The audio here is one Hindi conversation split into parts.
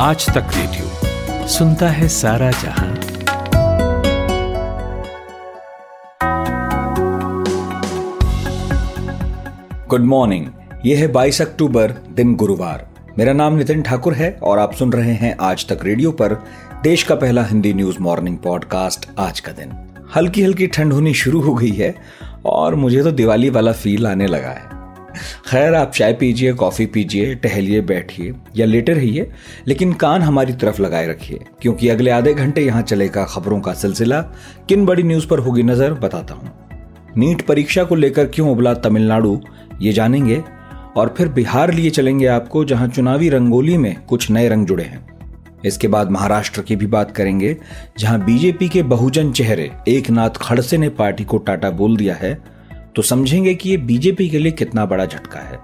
आज तक रेडियो सुनता है सारा जहाँ। गुड मॉर्निंग ये है 22 अक्टूबर, दिन गुरुवार। मेरा नाम नितिन ठाकुर है और आप सुन रहे हैं आज तक रेडियो पर देश का पहला हिंदी न्यूज़ मॉर्निंग पॉडकास्ट आज का दिन। हल्की हल्की ठंड होनी शुरू हो गई है और मुझे तो दिवाली वाला फील आने लगा है। खैर, आप चाय पीजिए, कॉफ़ी पीजिए, टहलिए, बैठिए, या लेटे रहिए लेकिन कान हमारी तरफ़ लगाए रखिए, क्योंकि अगले आधे घंटे यहाँ चलेगा खबरों का सिलसिला। किन बड़ी न्यूज़ पर होगी नज़र, बताता हूँ। नीट परीक्षा को लेकर क्यों उबला तमिलनाडु, ये जानेंगे, और फिर बिहार लिए चलेंगे आपको, जहाँ चुनावी रंगोली में कुछ नए रंग जुड़े हैं। इसके बाद महाराष्ट्र की भी बात करेंगे, जहाँ बीजेपी के बहुजन चेहरे एक नाथ खड़से ने पार्टी को टाटा बोल दिया है तो समझेंगे कि ये बीजेपी के लिए कितना बड़ा झटका है।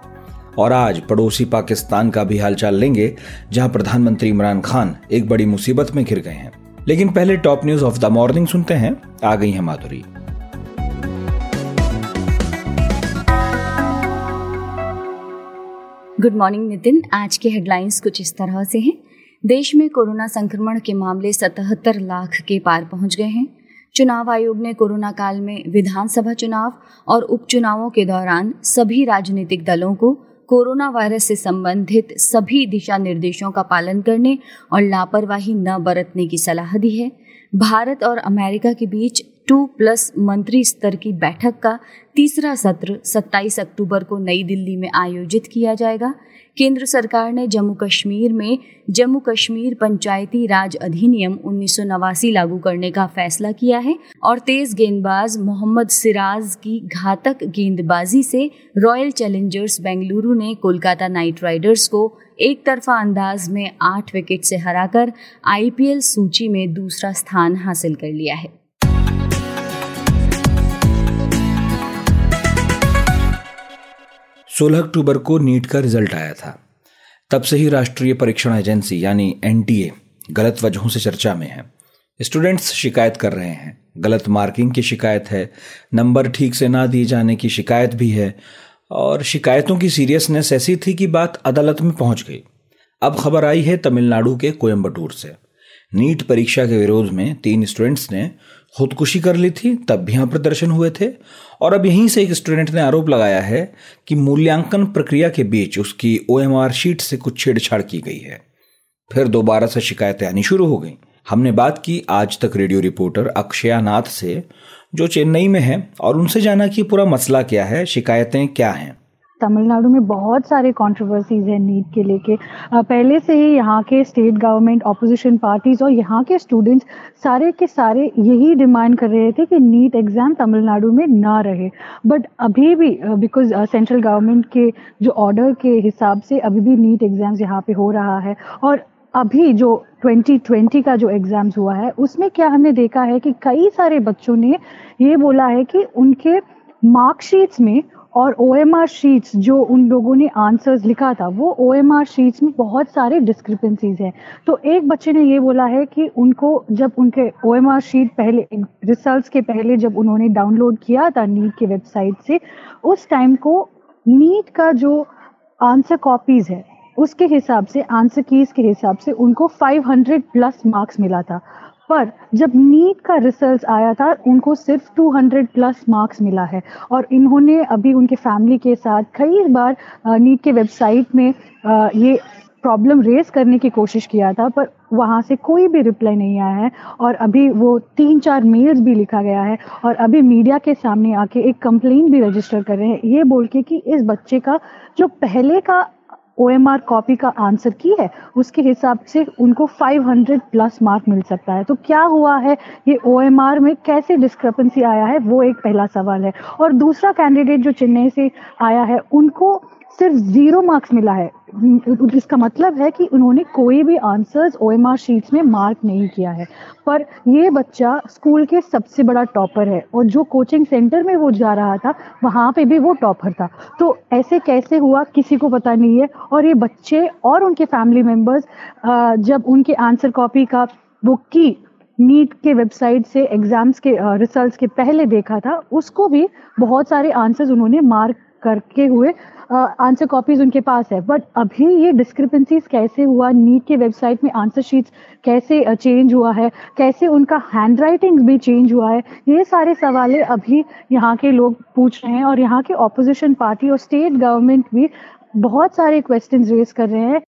और आज पड़ोसी पाकिस्तान का भी हालचाल लेंगे, जहाँ प्रधानमंत्री इमरान खान एक बड़ी मुसीबत में घिर गए हैं। लेकिन पहले top news of the morning सुनते हैं। आ गई है माधुरी। Good morning Nitin. आज के हेडलाइंस कुछ इस तरह से हैं। देश में कोरोना संक्रमण के मामले सतहत्तर लाख के पार पहुँच गए हैं। चुनाव आयोग ने कोरोना काल में विधानसभा चुनाव और उपचुनावों के दौरान सभी राजनीतिक दलों को कोरोना वायरस से संबंधित सभी दिशा निर्देशों का पालन करने और लापरवाही न बरतने की सलाह दी है। भारत और अमेरिका के बीच टू प्लस मंत्री स्तर की बैठक का तीसरा सत्र 27 अक्टूबर को नई दिल्ली में आयोजित किया जाएगा। केंद्र सरकार ने जम्मू कश्मीर में जम्मू कश्मीर पंचायती राज अधिनियम उन्नीस सौ नवासी लागू करने का फैसला किया है और तेज गेंदबाज मोहम्मद सिराज की घातक गेंदबाजी से रॉयल चैलेंजर्स बेंगलुरु ने कोलकाता नाइट राइडर्स को एक तरफा अंदाज में आठ विकेट से हराकर आईपीएल सूची में दूसरा स्थान हासिल कर लिया है। 16 अक्टूबर को नीट का रिज़ल्ट आया था। तब से ही राष्ट्रीय परीक्षण एजेंसी, यानी एनटीए, गलत वजहों से चर्चा में है। स्टूडेंट्स शिकायत कर रहे हैं। गलत मार्किंग की शिकायत है। नंबर ठीक से ना दिए जाने की शिकायत भी है। और शिकायतों की सीरियसनेस ऐसी थी कि बात अदालत में पहुँच गई। अब खबर आई है तमिलनाडु के कोयम्बटूर से। नीट परीक्षा के विरोध में तीन स्टूडेंट्स ने खुदकुशी कर ली थी, तब भी यहाँ प्रदर्शन हुए थे। और अब यहीं से एक स्टूडेंट ने आरोप लगाया है कि मूल्यांकन प्रक्रिया के बीच उसकी ओएमआर शीट से कुछ छेड़छाड़ की गई है। फिर दोबारा से शिकायतें आनी शुरू हो गई। हमने बात की आज तक रेडियो रिपोर्टर अक्षया नाथ से, जो चेन्नई में है, और उनसे जाना कि पूरा मसला क्या है, शिकायतें क्या हैं। तमिलनाडु में बहुत सारे कंट्रोवर्सीज हैं नीट के लेके। पहले से ही यहाँ के स्टेट गवर्नमेंट ऑपोजिशन पार्टीज़ और यहाँ के स्टूडेंट्स सारे के सारे यही डिमांड कर रहे थे कि नीट एग्ज़ाम तमिलनाडु में ना रहे। बट अभी भी बिकॉज़ सेंट्रल गवर्नमेंट के जो ऑर्डर के हिसाब से अभी भी नीट एग्ज़ाम्स यहाँ पे हो रहा है। और अभी जो 2020 का जो एग्ज़ाम्स हुआ है, उसमें क्या हमने देखा है कि कई सारे बच्चों ने ये बोला है कि उनके मार्कशीट्स में और ओ एम आर शीट्स जो उन लोगों ने आंसर्स लिखा था, वो ओ एम आर शीट्स में बहुत सारे डिस्क्रिपेंसीज हैं। तो एक बच्चे ने ये बोला है कि उनको, जब उनके ओ एम आर शीट पहले रिजल्ट्स के पहले जब उन्होंने डाउनलोड किया था नीट के वेबसाइट से, उस टाइम को नीट का जो आंसर कॉपीज़ है, उसके हिसाब से आंसर कीज के हिसाब से उनको 500 प्लस मार्क्स मिला था। पर जब नीट का रिज़ल्ट आया था, उनको सिर्फ़ 200 प्लस मार्क्स मिला है। और इन्होंने अभी उनके फैमिली के साथ कई बार नीट के वेबसाइट में ये प्रॉब्लम रेस करने की कोशिश किया था, पर वहाँ से कोई भी रिप्लाई नहीं आया है। और अभी वो तीन चार मेल्स भी लिखा गया है। और अभी मीडिया के सामने आके एक कंप्लेन भी रजिस्टर कर रहे हैं। ये बोल के कि इस बच्चे का, जो पहले का ओ एम आर कॉपी का आंसर की है, उसके हिसाब से उनको 500 प्लस मार्क मिल सकता है। तो क्या हुआ है? ये ओ एम आर में कैसे डिस्क्रपेंसी आया है? वो एक पहला सवाल है। और दूसरा कैंडिडेट जो चेन्नई से आया है, उनको सिर्फ़ ज़ीरो मार्क्स मिला है। इसका मतलब है कि उन्होंने कोई भी answers O M R sheets में मार्क नहीं किया है। पर ये बच्चा स्कूल के सबसे बड़ा टॉपर है और जो कोचिंग सेंटर में वो जा रहा था, वहाँ पे भी वो टॉपर था। तो ऐसे कैसे हुआ, किसी को पता नहीं है। और ये बच्चे और उनके फैमिली मेंबर्स जब उनके आंसर कॉपी का वो की नीट के वेबसाइट से एग्ज़ाम्स के रिजल्ट्स के पहले देखा था, उसको भी बहुत सारे आंसर्स उन्होंने मार्क करके हुए आंसर कॉपीज उनके पास है। बट अभी ये डिस्क्रिपेंसीज कैसे हुआ, नीट के वेबसाइट में आंसर शीट्स कैसे चेंज हुआ है, कैसे उनका हैंड राइटिंग भी चेंज हुआ है, ये सारे सवाल अभी यहाँ के लोग पूछ रहे हैं और यहाँ के ऑपोजिशन पार्टी और स्टेट गवर्नमेंट भी बहुत सारे क्वेश्चन रेज कर रहे हैं।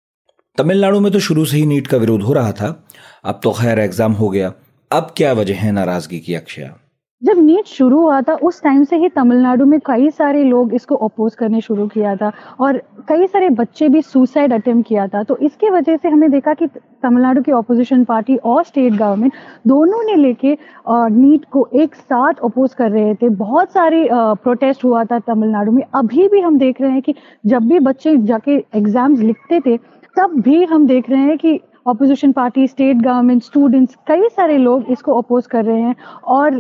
तमिलनाडु में तो शुरू से ही नीट का विरोध हो रहा था। अब तो खैर एग्ज़ाम हो गया। अब क्या वजह है नाराज़गी की अक्षया? जब नीट शुरू हुआ था, उस टाइम से ही तमिलनाडु में कई सारे लोग इसको अपोज करने शुरू किया था और कई सारे बच्चे भी सुसाइड अटेम्प्ट किया था। तो इसके वजह से हमने देखा कि तमिलनाडु की ऑपोजिशन पार्टी और स्टेट गवर्नमेंट दोनों ने लेके नीट को एक साथ अपोज कर रहे थे। बहुत सारे प्रोटेस्ट हुआ था तमिलनाडु में। अभी भी हम देख रहे हैं कि जब भी बच्चे जाके एग्ज़ाम्स लिखते थे, तब भी हम देख रहे हैं कि opposition party state government students कई सारे लोग इसको अपोज कर रहे हैं और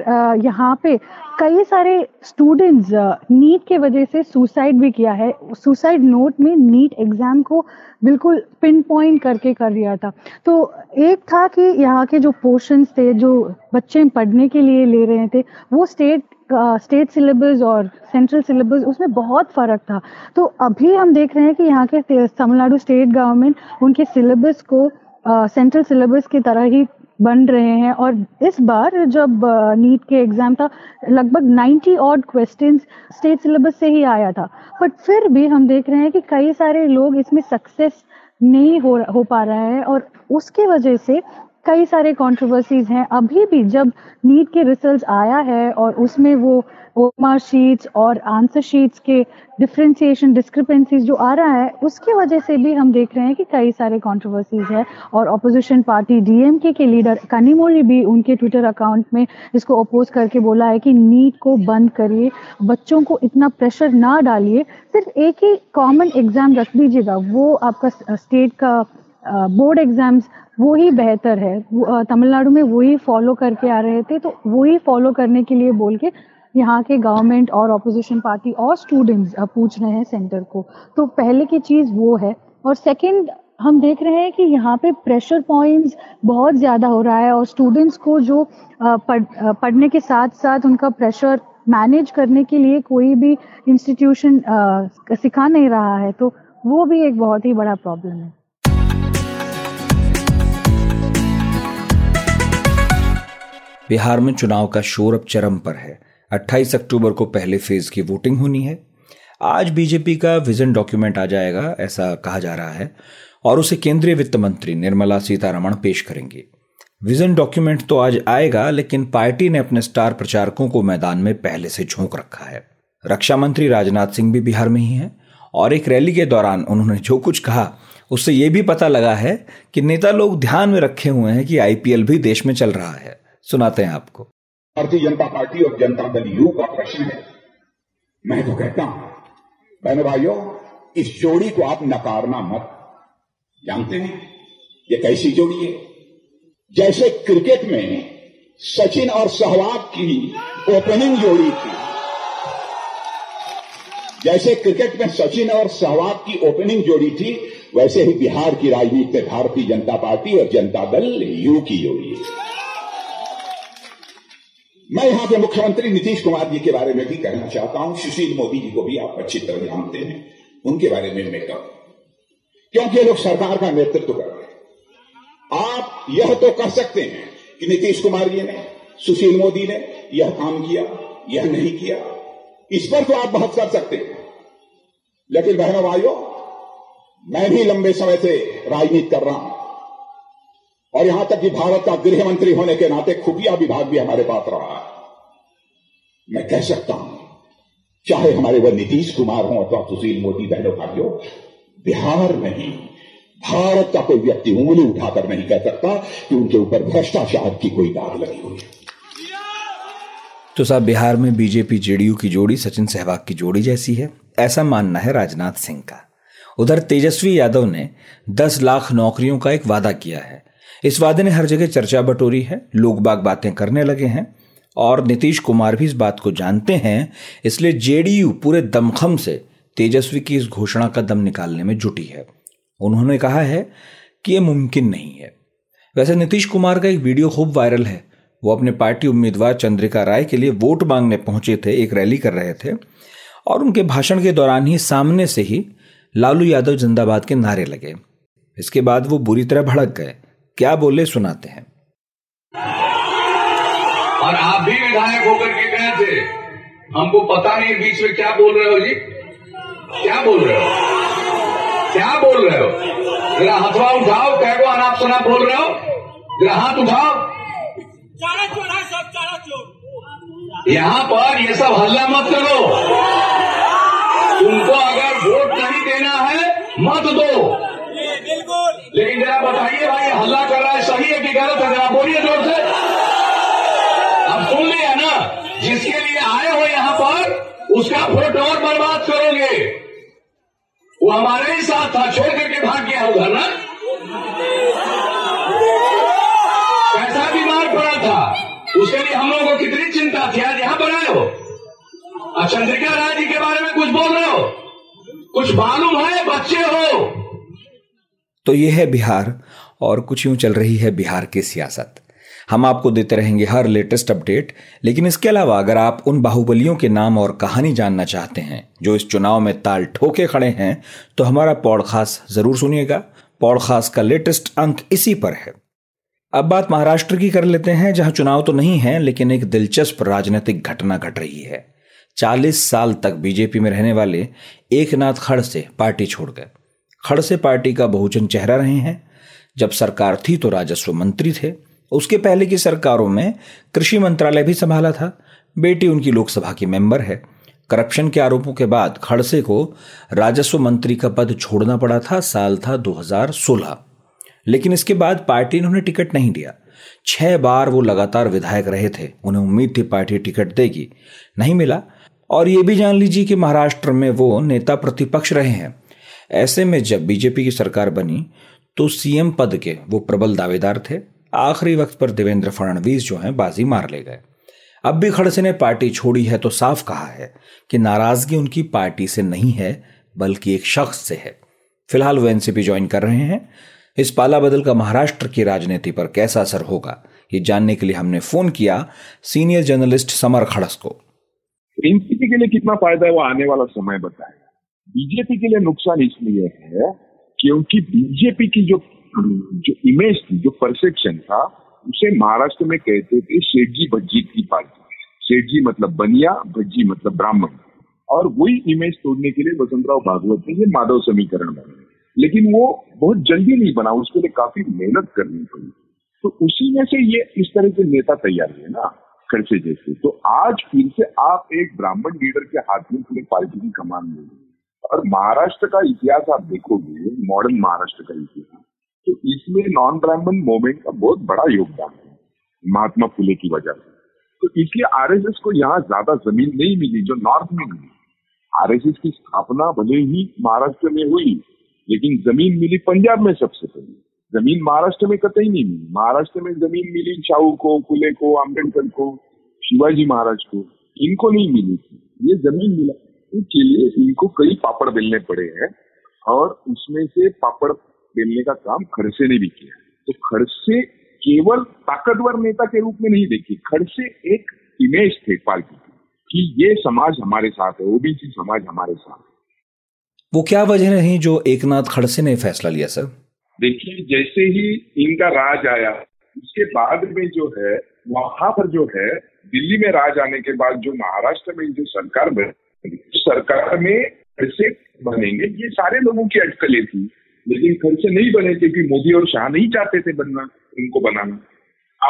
यहाँ पे कई सारे स्टूडेंट्स नीट के वजह से सुसाइड भी किया है। सुसाइड नोट में नीट एग्ज़ाम को बिल्कुल पिन पॉइंट करके कर दिया था। तो एक था कि यहाँ के जो पोर्शंस थे, जो बच्चे पढ़ने के लिए ले रहे थे, वो स्टेट स्टेट सिलेबस और सेंट्रल सिलेबस उसमें बहुत फ़र्क था। तो अभी हम देख रहे हैं कि यहाँ के तमिलनाडु स्टेट गवर्नमेंट उनके सिलेबस को सेंट्रल सिलेबस की तरह ही बन रहे हैं और इस बार जब नीट के एग्ज़ाम था, लगभग 90 ऑड क्वेश्चंस स्टेट सिलेबस से ही आया था। बट फिर भी हम देख रहे हैं कि कई सारे लोग इसमें सक्सेस नहीं हो हो पा रहा है और उसके वजह से कई सारे कंट्रोवर्सीज हैं। अभी भी जब नीट के रिज़ल्ट आया है और उसमें वो ओमार शीट्स और आंसर शीट्स के डिफ्रेंसिएशन डिस्क्रिपेंसीज जो आ रहा है, उसकी वजह से भी हम देख रहे हैं कि कई सारे कंट्रोवर्सीज है और अपोजिशन पार्टी डीएमके के लीडर कनीमोली भी उनके ट्विटर अकाउंट में इसको अपोज करके बोला है कि नीट को बंद करिए, बच्चों को इतना प्रेशर ना डालिए। सिर्फ़ एक ही कॉमन एग्ज़ाम रख दीजिएगा, वो आपका स्टेट का बोर्ड एग्ज़ाम्स, वो ही बेहतर है। तमिलनाडु में वही फॉलो करके आ रहे थे तो वही फॉलो करने के लिए बोल के यहाँ के गवर्नमेंट और अपोजिशन पार्टी और स्टूडेंट्स पूछ रहे हैं सेंटर को। तो पहले की चीज़ वो है। और सेकंड हम देख रहे हैं कि यहाँ पे प्रेशर पॉइंट्स बहुत ज़्यादा हो रहा है और स्टूडेंट्स को जो पढ़ पढ़ने के साथ साथ उनका प्रेशर मैनेज करने के लिए कोई भी इंस्टीट्यूशन सिखा नहीं रहा है तो वो भी एक बहुत ही बड़ा प्रॉब्लम है। बिहार में चुनाव का शोर अब चरम पर है। 28 अक्टूबर को पहले फ़ेज़ की वोटिंग होनी है। आज बीजेपी का विजन डॉक्यूमेंट आ जाएगा, ऐसा कहा जा रहा है, और उसे केंद्रीय वित्त मंत्री निर्मला सीतारमण पेश करेंगी। विजन डॉक्यूमेंट तो आज आएगा, लेकिन पार्टी ने अपने स्टार प्रचारकों को मैदान में पहले से झोंक रखा है। रक्षा मंत्री राजनाथ सिंह भी बिहार में ही हैं, और एक रैली के दौरान उन्होंने जो कुछ कहा, उससे यह भी पता लगा है कि नेता लोग ध्यान में रखे हुए हैं कि आईपीएल भी देश में चल रहा है। सुनाते हैं आपको। भारतीय जनता पार्टी और जनता दल यू का प्रश्न है। मैं तो कहता हूँ, बहनों भाइयों, इस जोड़ी को आप नकारना मत। जानते हैं, ये कैसी जोड़ी है? जैसे क्रिकेट में सचिन और सहवाग की ओपनिंग जोड़ी थी। जैसे क्रिकेट में सचिन और सहवाग की ओपनिंग जोड़ी थी, वैसे ही बिहार की राजनीति में भारतीय जनता पार्टी और जनता दल यू की जोड़ी है। मैं यहाँ के मुख्यमंत्री नीतीश कुमार जी के बारे में भी कहना चाहता हूँ, सुशील मोदी जी को भी आप अच्छी तरह जानते हैं, उनके बारे में मैं कहूँ। क्योंकि ये लोग सरकार का नेतृत्व कर रहे हैं। आप यह तो कर सकते हैं कि नीतीश कुमार जी ने, सुशील मोदी ने यह काम किया, यह नहीं किया। इस पर तो आप बहुत कर सकते हैं। लेकिन बहनों भाइयों, मैं भी लंबे समय से राजनीति कर रहा हूँ। और यहाँ तक कि भारत का गृह मंत्री होने के नाते खुफिया विभाग भी हमारे पास रहा। मैं कह सकता हूँ, चाहे हमारे वह नीतीश कुमार हो अथवा सुशील मोदी, बहनों भाइयों, बिहार में ही भारत का कोई व्यक्ति उंगली उठाकर नहीं कह सकता कि उनके ऊपर भ्रष्टाचार की कोई दाग लगी हुई तो साहब, बिहार में बीजेपी जेडीयू की जोड़ी, सचिन सहवाग की जोड़ी जैसी है। ऐसा मानना है राजनाथ सिंह का। उधर तेजस्वी यादव ने 10 लाख नौकरियों का एक वादा किया है। इस वादे ने हर जगह चर्चा बटोरी है, लोग बाग बातें करने लगे हैं, और नीतीश कुमार भी इस बात को जानते हैं, इसलिए जेडीयू पूरे दमखम से तेजस्वी की इस घोषणा का दम निकालने में जुटी है। उन्होंने कहा है कि यह मुमकिन नहीं है। वैसे नीतीश कुमार का एक वीडियो खूब वायरल है। वो अपने पार्टी उम्मीदवार चंद्रिका राय के लिए वोट मांगने पहुँचे थे, एक रैली कर रहे थे, और उनके भाषण के दौरान ही सामने से ही लालू यादव जिंदाबाद के नारे लगे। इसके बाद वो बुरी तरह भड़क गए। क्या बोले सुनाते हैं। और आप भी विधायक होकर के गए थे हमको पता नहीं बीच में क्या बोल रहे हो जी। क्या बोल रहे हो? क्या बोल रहे हो? जरा हथवा उठाओ, कह अनाप सुना बोल रहे हो। जरा हाथ उठाओ। यहाँ पर ये सब हल्ला मत करो। तुमको अगर वोट नहीं देना है, मत दो। लेकिन जरा बताइए भाई, हल्ला कर रहा है, सही है कि गलत है? जरा बोलिए ज़ोर से। अब सुन लिया ना, जिसके लिए आए हो यहाँ पर, उसका फ़ोटो और बर्बाद करोगे। वो हमारे ही साथ था, छोड़ करके भाग गया उधर ना। कैसा बीमार पड़ा था। उसके लिए हम लोगों को कितनी चिंता थी? आज यहाँ पर आए हो। और चंद्रिका राय जी के बारे में कुछ बोल रहे हो? कुछ मालूम है? बच्चे हो। तो ये है बिहार, और कुछ यूँ चल रही है बिहार की सियासत। हम आपको देते रहेंगे हर लेटेस्ट अपडेट, लेकिन इसके अलावा अगर आप उन बाहुबलियों के नाम और कहानी जानना चाहते हैं, जो इस चुनाव में ताल ठोके खड़े हैं तो हमारा पॉडकास्ट ज़रूर सुनिएगा। पॉडकास्ट का लेटेस्ट अंक इसी पर है। अब बात महाराष्ट्र की कर लेते हैं, जहाँ चुनाव तो नहीं है, लेकिन एक दिलचस्प राजनीतिक घटना घट रही है। चालीस साल तक बीजेपी में रहने वाले एक नाथ खड़से पार्टी छोड़ गए। खड़से पार्टी का बहुजन चेहरा रहे हैं। जब सरकार थी तो राजस्व मंत्री थे। उसके पहले की सरकारों में कृषि मंत्रालय भी संभाला था। बेटी उनकी लोकसभा की मेंबर है। करप्शन के आरोपों के बाद खड़से को राजस्व मंत्री का पद छोड़ना पड़ा था साल था 2016 लेकिन इसके बाद पार्टी ने उन्हें टिकट नहीं दिया। छह बार वो लगातार विधायक रहे थे। उन्हें उम्मीद थी पार्टी टिकट देगी। नहीं मिला। और ये भी जान लीजिए कि महाराष्ट्र में वो नेता प्रतिपक्ष रहे हैं। ऐसे में जब बीजेपी की सरकार बनी तो सीएम पद के वो प्रबल दावेदार थे। आखिरी वक्त पर देवेंद्र फडणवीस जो हैं, बाजी मार ले गए। अब भी खड़से ने पार्टी छोड़ी है तो साफ़ कहा है कि नाराज़गी उनकी पार्टी से नहीं है, बल्कि एक शख्स से है। फ़िलहाल वो एनसीपी ज्वाइन कर रहे हैं। इस पाला बदल का महाराष्ट्र की राजनीति पर कैसा असर होगा, ये जानने के लिए हमने फ़ोन किया सीनियर जर्नलिस्ट समर खड़स को। एनसीपी के लिए कितना फ़ायदा है, वो आने वाला समय बताएगा। बीजेपी के लिए नुकसान इसलिए है क्योंकि बीजेपी की जो जो इमेज थी, जो परसेप्शन था, उसे महाराष्ट्र में कहते थे शेठजी भज्जी की पार्टी। शेठजी मतलब बनिया, भज्जी मतलब ब्राह्मण। और वही इमेज तोड़ने के लिए वसंतराव भागवत ने ये माधव समीकरण बनाया लेकिन वो बहुत जल्दी नहीं बना, उसके लिए काफ़ी मेहनत करनी पड़ी। तो उसी में से ये इस तरह के नेता तैयार हुए ना खर्चे जैसे। तो आज फिर से आप एक ब्राह्मण लीडर के हाथ में पूरी पार्टी की कमान ले और महाराष्ट्र का इतिहास आप देखोगे मॉडर्न महाराष्ट्र का इतिहास तो इसमें नॉन ब्राह्मण मूवमेंट का बहुत बड़ा योगदान है, महात्मा फुले की वजह से। तो इसलिए आरएसएस को यहाँ ज़्यादा ज़मीन नहीं मिली, जो नॉर्थ में मिली। आरएसएस की स्थापना भले ही महाराष्ट्र में हुई, लेकिन ज़मीन मिली पंजाब में सबसे पहले। ज़मीन महाराष्ट्र में कतई नहीं मिली। महाराष्ट्र में ज़मीन मिली शाहू को, फुले को अंबेडकर को, शिवाजी महाराज को। इनको नहीं मिली थी। ये ज़मीन मिला। इसके लिए इनको कई पापड़ बेलने पड़े हैं और उसमें से पापड़ बेलने का काम खड़से ने भी किया तो खड़से केवल ताकतवर नेता के रूप में नहीं देखी खड़से एक इमेज थे पार्टी की कि ये समाज हमारे साथ है ओबीसी समाज हमारे साथ है। वो क्या वजह रही जो एकनाथ खड़से ने फैसला लिया सर? देखिए जैसे ही इनका राज आया उसके बाद में जो है वहाँ पर जो है दिल्ली में राज आने के बाद जो महाराष्ट्र में जो सरकार बनी सरकार में खर्चे बनेंगे, ये सारे लोगों की अटकलें थी। लेकिन खर्चे नहीं बने थे कि मोदी और शाह नहीं चाहते थे बनना, उनको बनाना।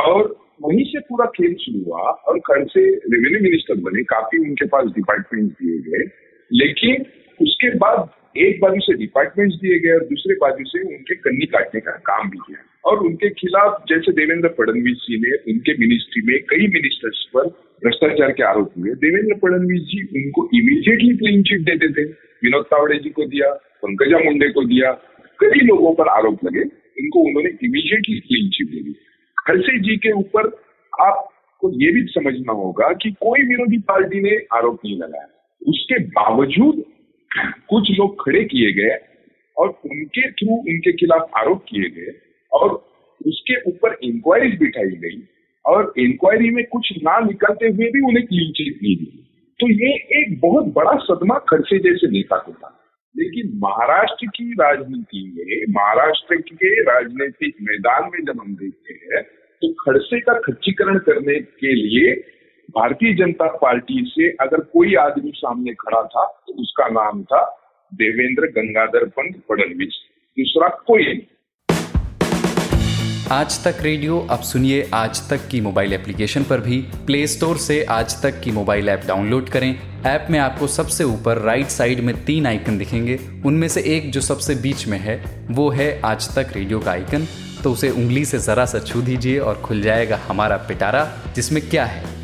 और वहीं से पूरा खेल शुरू हुआ, और खर्चे रेवेन्यू मिनिस्टर बने, काफ़ी उनके पास डिपार्टमेंट दिए गए। लेकिन उसके बाद एक बाजू से डिपार्टमेंट्स दिए गए और दूसरे बाजू से उनके कन्नी काटने का काम भी किया। और उनके खिलाफ जैसे देवेंद्र फडणवीस जी ने उनके मिनिस्ट्री में कई मिनिस्टर्स पर भ्रष्टाचार के आरोप हुए। देवेंद्र फडणवीस जी उनको इमीडिएटली क्लीन चिट देते। थे विनोद तावड़े जी को दिया, पंकजा मुंडे को दिया, कई लोगों पर आरोप लगे। इनको उन्होंने इमीडिएटली क्लीन चिट दे दी खड़से जी के ऊपर आपको ये भी समझना होगा कि कोई विरोधी पार्टी ने आरोप नहीं लगाया। उसके बावजूद कुछ लोग खड़े किए गए और उनके थ्रू उनके खिलाफ आरोप किए गए और उसके ऊपर इंक्वायरी बिठाई गई और इंक्वायरी में कुछ ना निकलते हुए भी उन्हें क्लीन चिट नहीं दी तो ये एक बहुत बड़ा सदमा खड़से जैसे नेता को था। लेकिन महाराष्ट्र की राजनीति में, महाराष्ट्र के राजनीतिक मैदान में जब हम देखते हैं तो खड़से का खच्चीकरण करने के लिए भारतीय जनता पार्टी से अगर कोई आदमी सामने खड़ा था तो उसका नाम था देवेंद्र गंगाधर पंत फडणवीस। दूसरा कोई नहीं। आज तक रेडियो, अब सुनिए आज तक की मोबाइल एप्लीकेशन पर भी। प्ले स्टोर से आज तक की मोबाइल ऐप डाउनलोड करें। ऐप में आपको सबसे ऊपर राइट साइड में तीन आइकन दिखेंगे। उनमें से एक जो सबसे बीच में है, वो है आज तक रेडियो का आइकन। तो उसे उंगली से ज़रा सा छू दीजिए और खुल जाएगा हमारा पिटारा, जिसमें क्या है?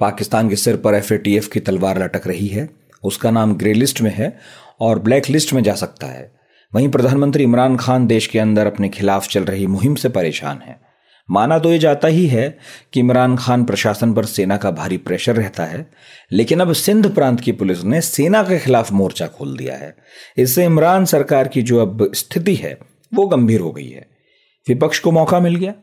पाकिस्तान के सिर पर एफएटीएफ की तलवार लटक रही है। उसका नाम ग्रे लिस्ट में है और ब्लैक लिस्ट में जा सकता है। वहीं प्रधानमंत्री इमरान खान देश के अंदर अपने खिलाफ चल रही मुहिम से परेशान है। माना तो ये जाता ही है कि इमरान खान प्रशासन पर सेना का भारी प्रेशर रहता है, लेकिन अब सिंध प्रांत की पुलिस ने सेना के खिलाफ मोर्चा खोल दिया है। इससे इमरान सरकार की जो अब स्थिति है, वो गंभीर हो गई है। विपक्ष को मौका मिल गया।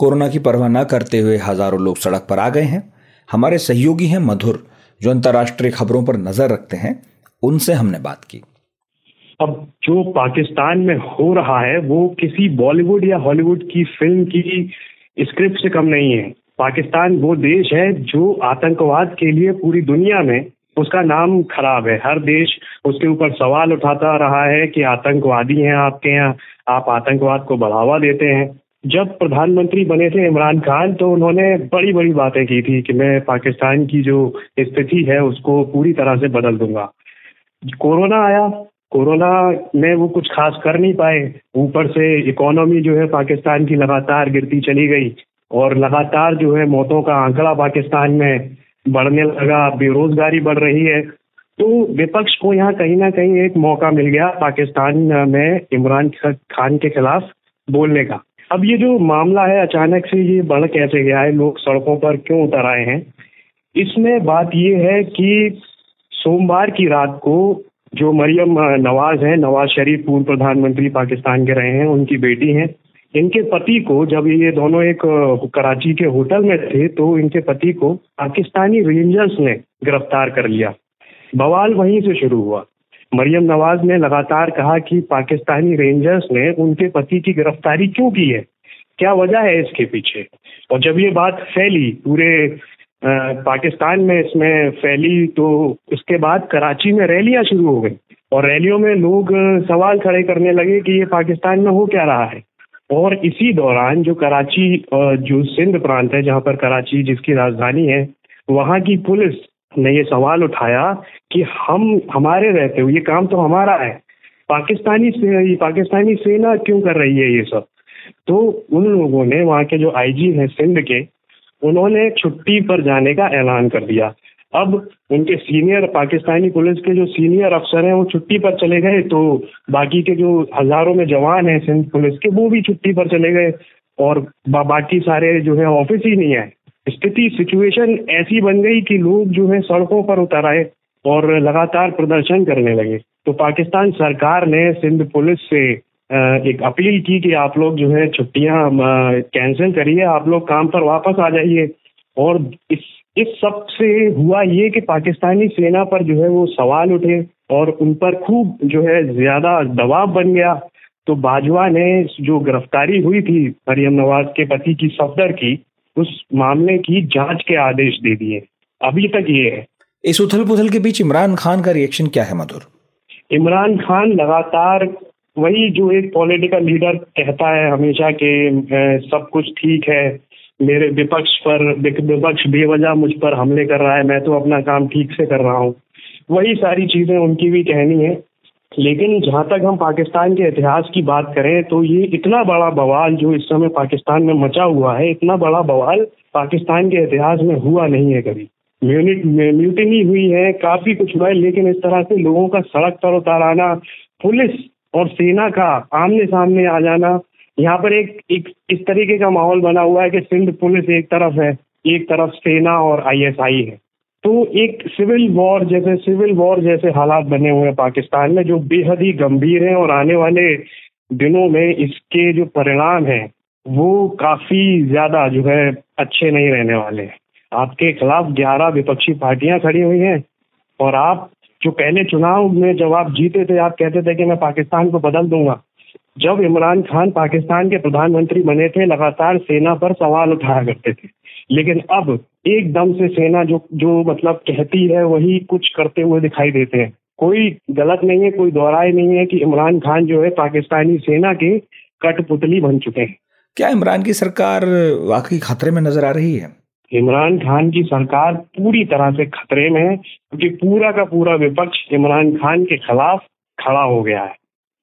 कोरोना की परवाह न करते हुए हज़ारों लोग सड़क पर आ गए हैं। हमारे सहयोगी हैं मधुर, जो अंतर्राष्ट्रीय खबरों पर नज़र रखते हैं, उनसे हमने बात की। अब जो पाकिस्तान में हो रहा है, वो किसी बॉलीवुड या हॉलीवुड की फ़िल्म की स्क्रिप्ट से कम नहीं है। पाकिस्तान वो देश है जो आतंकवाद के लिए पूरी दुनिया में उसका नाम खराब है। हर देश उसके ऊपर सवाल उठाता रहा है कि आतंकवादी हैं आपके यहाँ, आप आतंकवाद को बढ़ावा देते हैं। जब प्रधानमंत्री बने थे इमरान खान तो उन्होंने बड़ी बड़ी बातें की थी कि मैं पाकिस्तान की जो स्थिति है, उसको पूरी तरह से बदल दूँगा। कोरोना आया। कोरोना में वो कुछ खास कर नहीं पाए। ऊपर से इकोनॉमी जो है पाकिस्तान की लगातार गिरती चली गई और लगातार जो है मौतों का आंकड़ा पाकिस्तान में बढ़ने लगा, बेरोजगारी बढ़ रही है। तो विपक्ष को यहाँ कहीं ना कहीं एक मौका मिल गया पाकिस्तान में इमरान खान के खिलाफ बोलने का। अब ये जो मामला है अचानक से ये बढ़ कैसे गया है? लोग सड़कों पर क्यों उतर आए हैं? इसमें बात ये है कि सोमवार की रात को जो मरियम नवाज़ हैं, नवाज़ शरीफ पूर्व प्रधानमंत्री पाकिस्तान के रहे हैं, उनकी बेटी हैं। इनके पति को जब ये दोनों एक कराची के होटल में थे तो इनके पति को पाकिस्तानी रेंजर्स ने गिरफ़्तार कर लिया। बवाल वहीं से शुरू हुआ। मरियम नवाज़ ने लगातार कहा कि पाकिस्तानी रेंजर्स ने उनके पति की गिरफ्तारी क्यों की है? क्या वजह है इसके पीछे? और जब ये बात फैली, पूरे पाकिस्तान में इसमें फैली तो इसके बाद कराची में रैलियाँ शुरू हो गई। और रैलियों में लोग सवाल खड़े करने लगे कि ये पाकिस्तान में हो क्या रहा है? और इसी दौरान जो कराची जो सिंध प्रांत है, जहाँ पर कराची जिसकी राजधानी है, वहाँ की पुलिस ने ये सवाल उठाया कि हम हमारे रहते हुए ये काम तो हमारा है पाकिस्तानी से, पाकिस्तानी सेना क्यों कर रही है ये सब? तो उन लोगों ने वहाँ के जो आईजी हैं सिंध के उन्होंने छुट्टी पर जाने का ऐलान कर दिया। अब उनके सीनियर पाकिस्तानी पुलिस के जो सीनियर अफसर हैं वो छुट्टी पर चले गए तो बाकी के जो हज़ारों में जवान हैं सिंध पुलिस के वो भी छुट्टी पर चले गए और बा, बाकी सारे जो है ऑफ़िस ही नहीं आए स्थिति सिचुएशन ऐसी बन गई कि लोग जो है सड़कों पर उतर आए और लगातार प्रदर्शन करने लगे। तो पाकिस्तान सरकार ने सिंध पुलिस से एक अपील की कि आप लोग जो है छुट्टियाँ कैंसिल करिए, आप लोग काम पर वापस आ जाइए। और इस इस सबसे हुआ ये कि पाकिस्तानी सेना पर जो है वो सवाल उठे और उन पर खूब जो है ज़्यादा दबाव बन गया। तो बाजवा ने जो गिरफ्तारी हुई थी, मरियम नवाज़ के पति की सफदर की उस मामले की जाँच के आदेश दे दिए। अभी तक ये है। इस उथल पुथल के बीच इमरान खान का रिएक्शन क्या है मधुर? इमरान खान लगातार वही जो एक पॉलिटिकल लीडर कहता है हमेशा के सब कुछ ठीक है मेरे विपक्ष पर विपक्ष बेवजह मुझ पर हमले कर रहा है मैं तो अपना काम ठीक से कर रहा हूँ। वही सारी चीज़ें उनकी भी कहनी है। लेकिन जहाँ तक हम पाकिस्तान के इतिहास की बात करें तो ये इतना बड़ा बवाल जो इस समय पाकिस्तान में मचा हुआ है, इतना बड़ा बवाल पाकिस्तान के इतिहास में हुआ नहीं है कभी। म्यूटिनी हुई है, काफ़ी कुछ हुआ है, लेकिन इस तरह से लोगों का सड़क पर उतार आना, पुलिस और सेना का आमने सामने आ जाना, यहाँ पर एक एक, इस तरीके का माहौल बना हुआ है कि सिंध पुलिस एक तरफ़ है, एक तरफ़ सेना और आईएसआई है। तो एक सिविल वॉर जैसे सिविल वॉर जैसे हालात बने हुए हैं पाकिस्तान में, जो बेहद ही गंभीर हैं और आने वाले दिनों में इसके जो परिणाम हैं, वो काफ़ी ज़्यादा जो है अच्छे नहीं रहने वाले आपके खिलाफ ग्यारह विपक्षी पार्टियाँ खड़ी हुई हैं और आप जो पहले चुनाव में जब आप जीते थे, आप कहते थे कि मैं पाकिस्तान को बदल दूँगा। जब इमरान खान पाकिस्तान के प्रधानमंत्री बने थे, लगातार सेना पर सवाल उठाया करते थे। लेकिन अब एकदम से सेना जो जो मतलब कहती है वही कुछ करते हुए दिखाई देते हैं। कोई गलत नहीं है कोई दोहराए नहीं है कि इमरान खान जो है पाकिस्तानी सेना के कठपुतली बन चुके हैं। क्या इमरान की सरकार वाकई खतरे में नज़र आ रही है? इमरान खान की सरकार पूरी तरह से खतरे में है क्योंकि पूरा का पूरा विपक्ष इमरान खान के खिलाफ खड़ा हो गया है।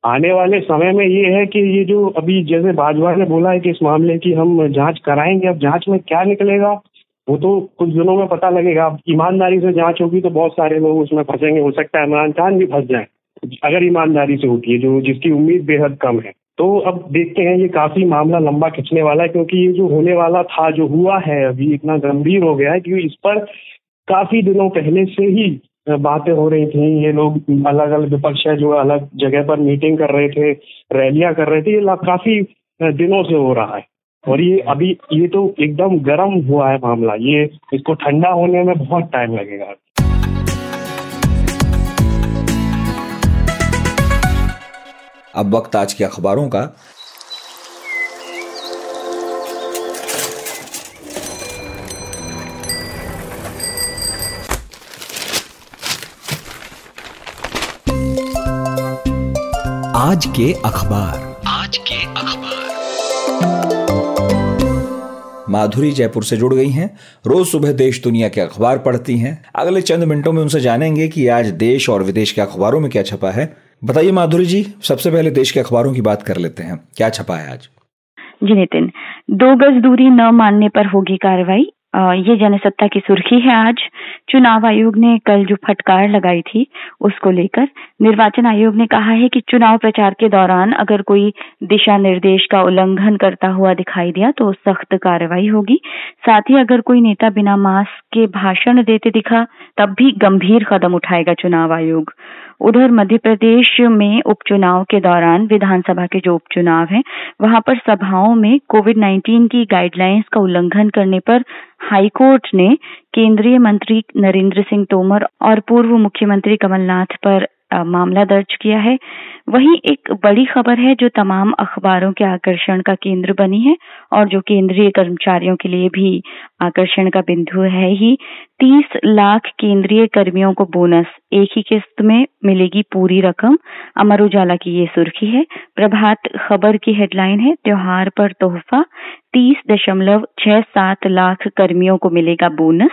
आने वाले समय में ये है कि ये जो अभी जैसे बाजवा ने बोला है कि इस मामले की हम जाँच कराएँगे, अब जाँच में क्या निकलेगा, वो तो कुछ दिनों में पता लगेगा। अब ईमानदारी से जाँच होगी तो बहुत सारे लोग उसमें फंसेंगे, हो सकता है इमरान खान भी फंस जाए, अगर ईमानदारी से होती है, जो जिसकी उम्मीद बेहद कम है। तो अब देखते हैं, ये काफ़ी मामला लंबा खिंचने वाला है, क्योंकि ये जो होने वाला था, जो हुआ है, अभी इतना गंभीर हो गया है क्योंकि इस पर काफ़ी दिनों पहले से ही बातें हो रही थी, ये लोग अलग अलग विपक्ष है जो अलग जगह पर मीटिंग कर रहे थे रैलियाँ कर रहे थे, ये काफ़ी दिनों से हो रहा है। और ये अभी, ये तो एकदम गर्म हुआ है मामला, ये इसको ठंडा होने में बहुत टाइम लगेगा। अब वक्त आज के अखबारों का। आज के अखबार। आज के अखबार। माधुरी जयपुर से जुड़ गई हैं। रोज सुबह देश दुनिया के अखबार पढ़ती हैं। अगले चंद मिनटों में उनसे जानेंगे कि आज देश और विदेश के अखबारों में क्या छपा है। बताइए माधुरी जी सबसे पहले देश के अखबारों की बात कर लेते हैं। क्या छपा है आज? जी नितिन दो गज दूरी न मानने पर होगी कार्रवाई ये जनसत्ता की सुर्खी है आज। चुनाव आयोग ने कल जो फटकार लगाई थी, उसको लेकर निर्वाचन आयोग ने कहा है कि चुनाव प्रचार के दौरान अगर कोई दिशा निर्देश का उल्लंघन करता हुआ दिखाई दिया तो सख्त कार्रवाई होगी। साथ ही अगर कोई नेता बिना मास्क के भाषण देते दिखा तब भी गंभीर कदम उठाएगा चुनाव आयोग। उधर मध्य प्रदेश में उपचुनाव के दौरान विधानसभा के जो उपचुनाव हैं, वहाँ पर सभाओं में कोविड 19 की गाइडलाइंस का उल्लंघन करने पर हाईकोर्ट ने केंद्रीय मंत्री नरेंद्र सिंह तोमर और पूर्व मुख्यमंत्री कमलनाथ पर मामला दर्ज किया है। वहीं एक बड़ी खबर है जो तमाम अखबारों के आकर्षण का केंद्र बनी है और जो केंद्रीय कर्मचारियों के लिए भी आकर्षण का बिंदु है ही। तीस लाख केंद्रीय कर्मियों को बोनस, एक ही किस्त में मिलेगी पूरी रकम। अमर उजाला की ये सुर्खी है। प्रभात खबर की हेडलाइन है, त्योहार पर तोहफा, तीस दशमलव छह सात लाख कर्मियों को मिलेगा बोनस।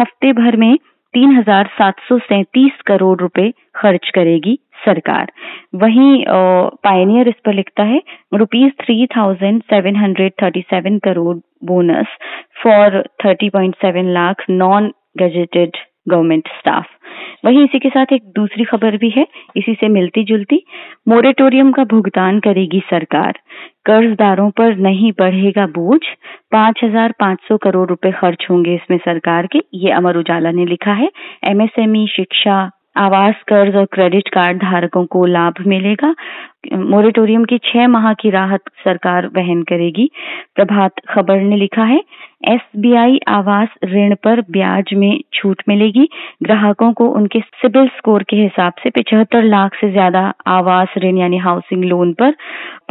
हफ़्ते भर में तीन हज़ार सात सौ सैतीस करोड़ रुपए खर्च करेगी सरकार। वहीं पायनियर इस पर लिखता है rupees three thousand seven hundred thirty seven crore bonus for thirty point seven lakh non gazetted government staff वहीं इसी के साथ एक दूसरी खबर भी है, इसी से मिलती जुलती। मोरेटोरियम का भुगतान करेगी सरकार। कर्जदारों पर नहीं बढ़ेगा बोझ। पाँच हज़ार पाँच सौ करोड़ रुपए खर्च होंगे इसमें सरकार के, ये अमर उजाला ने लिखा है। एमएसएमई शिक्षा आवास, कर्ज और क्रेडिट कार्ड धारकों को लाभ मिलेगा। मोरिटोरियम की छह माह की राहत सरकार वहन करेगी। प्रभात खबर ने लिखा है, एसबीआई आवास ऋण पर ब्याज में छूट मिलेगी। ग्राहकों को उनके सिबिल स्कोर के हिसाब से पिछहत्तर लाख से ज़्यादा आवास ऋण यानी हाउसिंग लोन पर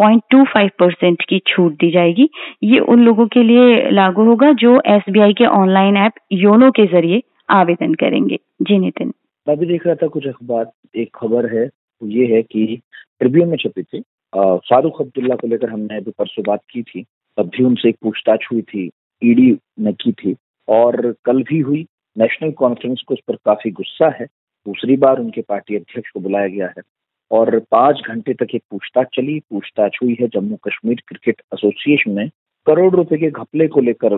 0.25 परसेंट की छूट दी जाएगी। ये उन लोगों के लिए लागू होगा जो एसबीआई के ऑनलाइन ऐप योनो के ज़रिए आवेदन करेंगे। जी नितिन। मैं भी देख रहा था कुछ अखबार। एक खबर है वो ये है कि ट्रिब्यून में छपी थी। फारूक अब्दुल्ला को लेकर हमने अभी परसों बात की थी। तब भी उनसे एक पूछताछ हुई थी, ईडी ने की थी। और कल भी हुई। नेशनल कॉन्फ्रेंस को उस पर काफ़ी गुस्सा है। दूसरी बार उनके पार्टी अध्यक्ष को बुलाया गया है। और पाँच घंटे तक एक पूछताछ चली। पूछताछ हुई है जम्मू कश्मीर क्रिकेट एसोसिएशन में। करोड़ रुपए के घपले को लेकर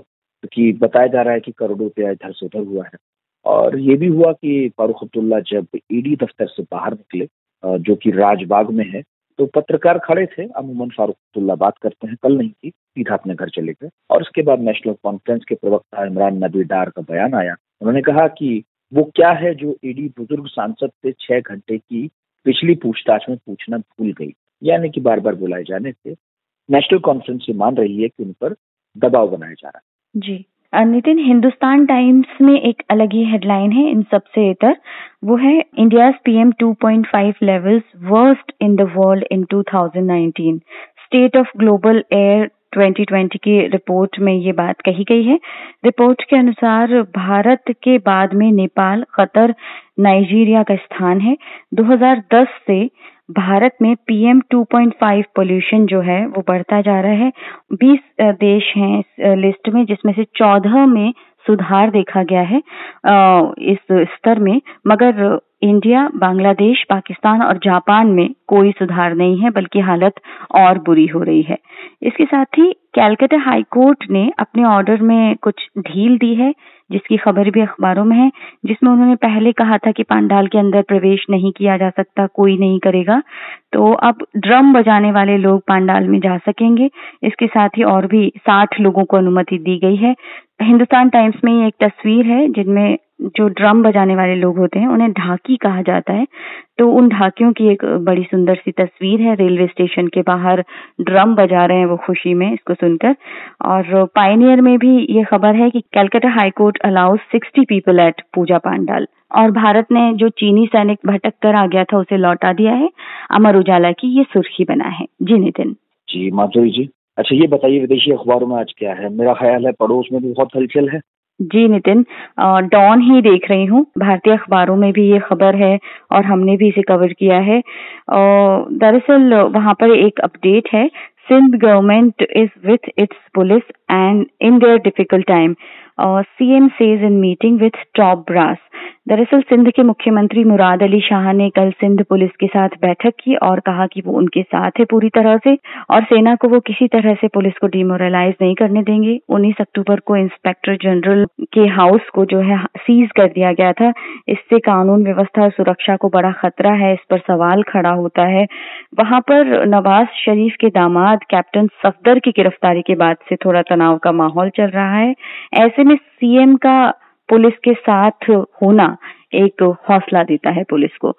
कि बताया जा रहा है कि करोड़ों रुपया इधर से उधर हुआ है। और ये भी हुआ कि फारूक अब्दुल्ला जब ईडी दफ्तर से बाहर निकले जो कि राजबाग में है तो पत्रकार खड़े थे। अमूमन फारूक अब्दुल्ला बात करते हैं। कल नहीं की सीधा अपने घर चले गए। और उसके बाद नेशनल कॉन्फ्रेंस के प्रवक्ता इमरान नबी डार का बयान आया। उन्होंने कहा कि वो क्या है जो ईडी बुज़ुर्ग सांसद से छह घंटे की पिछली पूछताछ में पूछना भूल गई? यानी कि बार बार बुलाए जाने से। नेशनल कॉन्फ्रेंस ये मान रही है कि उन पर दबाव बनाया जा रहा है। जी। नितिन, हिंदुस्तान टाइम्स में एक अलग ही हेडलाइन है इन सबसे इतर वो है India PM 2.5 levels worst in the world in 2019 state of global air 2020 की रिपोर्ट में ये बात कही गई है। रिपोर्ट के अनुसार भारत के बाद में नेपाल, कतर, नाइजीरिया का स्थान है। 2010 से भारत में पीएम 2.5 पोल्यूशन जो है, वो बढ़ता जा रहा है। 20 देश हैं इस लिस्ट में जिसमें से 14 में सुधार देखा गया है इस स्तर में। मगर इंडिया बांग्लादेश पाकिस्तान और जापान में कोई सुधार नहीं है, बल्कि हालत और बुरी हो रही है। इसके साथ ही कैलकाटा हाईकोर्ट ने अपने ऑर्डर में कुछ ढील दी है। जिसकी खबर भी अखबारों में है, जिसमें उन्होंने पहले कहा था कि पांडाल के अंदर प्रवेश नहीं किया जा सकता, कोई नहीं करेगा। तो अब ड्रम बजाने वाले लोग पांडाल में जा सकेंगे। इसके साथ ही और भी साठ लोगों को अनुमति दी गई है। हिंदुस्तान टाइम्स में एक तस्वीर है, जिनमें जो ड्रम बजाने वाले लोग होते हैं, उन्हें ढाकी कहा जाता है। तो उन ढाकियों की एक बड़ी सुंदर सी तस्वीर है, रेलवे स्टेशन के बाहर ड्रम बजा रहे हैं वो खुशी में इसको सुनकर। और पाइनियर में भी ये खबर है कि Calcutta High Court allows sixty people at puja pandal और भारत ने जो चीनी सैनिक भटक कर आ गया था, उसे लौटा दिया है। अमर उजाला की ये सुर्खी बना है। जी नितिन। जी, माधुरी जी। अच्छा ये बताइए, विदेशी अखबारों में आज क्या है? मेरा ख्याल है, पड़ोस में भी बहुत हलचल है। जी, नितिन डॉन ही देख रही हूँ। भारतीय अखबारों में भी ये खबर है और हमने भी इसे कवर किया है। दरअसल वहाँ पर एक अपडेट है। Sindh government is with its police and in their difficult time C M says in meeting with top brass दरअसल सिंध के मुख्यमंत्री मुराद अली शाह ने कल सिंध पुलिस के साथ बैठक की और कहा कि वो उनके साथ है पूरी तरह से और सेना को वो किसी तरह से पुलिस को डिमोरलाइज नहीं करने देंगे। 19 अक्टूबर को इंस्पेक्टर जनरल के हाउस को जो है सीज कर दिया गया था। इससे कानून व्यवस्था और सुरक्षा को बड़ा खतरा है, इस पर सवाल खड़ा होता है। वहाँ पर नवाज़ शरीफ के दामाद कैप्टन सफदर की गिरफ्तारी के बाद से थोड़ा तनाव का माहौल चल रहा है। ऐसे में सीएम का पुलिस के साथ होना एक हौसला देता है पुलिस को।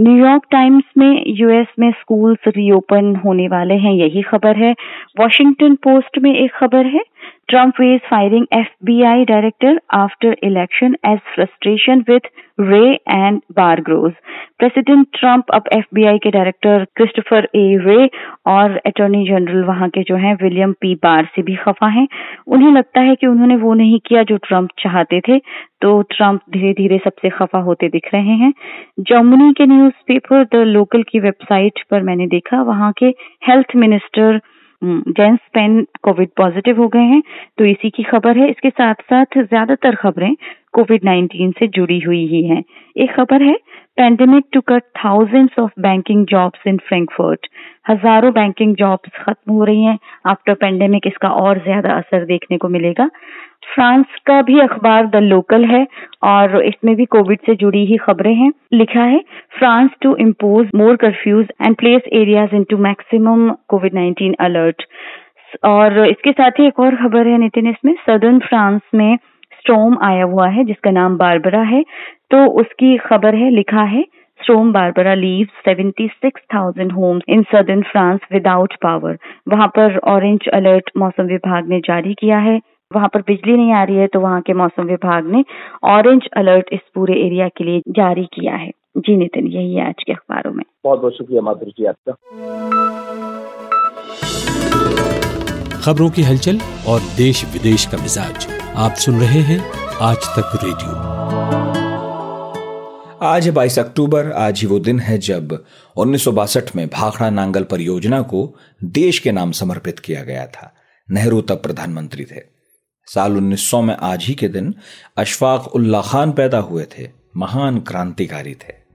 न्यूयॉर्क टाइम्स में यूएस में स्कूल्स रीओपन होने वाले हैं, यही खबर है। वॉशिंगटन पोस्ट में एक खबर है। Trump weighs firing FBI director after election as frustration with Wray and Barr grows president Trump अब एफबीआई के डायरेक्टर क्रिस्टोफर ए रे और अटॉर्नी जनरल वहाँ के जो हैं विलियम पी बार से भी खफा हैं। उन्हें लगता है कि उन्होंने वो नहीं किया जो ट्रंप चाहते थे। तो ट्रंप धीरे धीरे सबसे खफा होते दिख रहे हैं। जर्मनी के न्यूज़पेपर द लोकल की वेबसाइट पर मैंने देखा, वहाँ के health minister Jens Spahn COVID positive हो गए हैं तो इसी की खबर है। इसके साथ साथ ज़्यादातर खबरें कोविड 19 से जुड़ी हुई ही है। एक खबर है pandemic to cut thousands of banking jobs in Frankfurt हज़ारों बैंकिंग जॉब्स खत्म हो रही हैं। आफ्टर पेंडेमिक इसका और ज़्यादा असर देखने को मिलेगा। फ्रांस का भी अखबार द लोकल है, और इसमें भी कोविड से जुड़ी ही खबरें हैं। लिखा है, France to impose more curfews and place areas into maximum COVID nineteen alert और इसके साथ ही एक और खबर है, नितिन, इसमें सदर्न फ्रांस में स्टोम आया हुआ है जिसका नाम बारबरा है तो उसकी खबर है लिखा है storm Barbara leave 76,000 homes in southern France without power वहाँ पर ऑरेंज अलर्ट मौसम विभाग ने जारी किया है। वहाँ पर बिजली नहीं आ रही है तो वहाँ के मौसम विभाग ने ऑरेंज अलर्ट इस पूरे एरिया के लिए जारी किया है। जी नितिन यही है आज के अखबारों में। बहुत बहुत शुक्रिया माधुरी जी आपका। खबरों की हलचल और देश विदेश का मिजाज। आप सुन रहे हैं आज तक रेडियो। आज बाईस अक्टूबर, आज ही वो दिन है जब उन्नीस सौ बासठ में भाखड़ा नांगल परियोजना को देश के नाम समर्पित किया गया था। नेहरू तब प्रधानमंत्री थे। साल 1900 में आज ही के दिन अशफाक उल्ला खान पैदा हुए थे। महान क्रांतिकारी थे।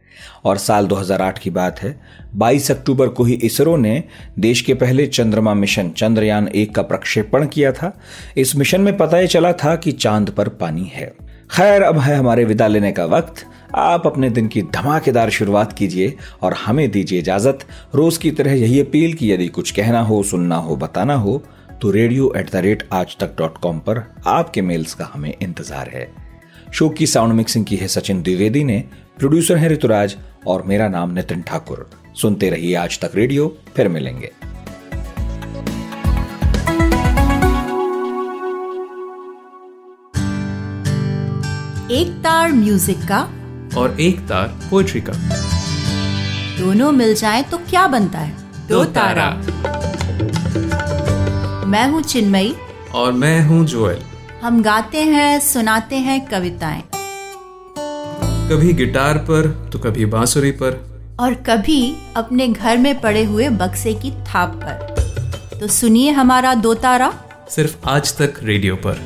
और साल 2008 की बात है 22 अक्टूबर को ही इसरो ने देश के पहले चंद्रमा मिशन, चंद्रयान एक का प्रक्षेपण किया था। इस मिशन में पता ही चला था कि चाँद पर पानी है। खैर, अब है हमारे विदा लेने का वक्त। आप अपने दिन की धमाकेदार शुरुआत कीजिए और हमें दीजिए इजाज़त। रोज की तरह यही अपील की यदि कुछ कहना हो, सुनना हो, बताना हो तो रेडियो एट द रेट आज तक डॉट कॉम पर आपके मेल्स का हमें इंतज़ार है। शो की साउंड मिक्सिंग की है सचिन द्विवेदी ने। प्रोड्यूसर है ऋतुराज और मेरा नाम नितिन ठाकुर। सुनते रहिए आज तक रेडियो फिर मिलेंगे। एक तार म्यूज़िक का और एक तार पोएट्री का। दोनों मिल जाए तो क्या बनता है? दो तारा। मैं हूँ चिन्मयी। और मैं हूँ जोएल। हम गाते हैं सुनाते हैं कविताएँ। कभी गिटार पर तो कभी बांसुरी पर। और कभी अपने घर में पड़े हुए बक्से की थाप पर। तो सुनिए हमारा दो तारा। सिर्फ़ आज तक रेडियो पर।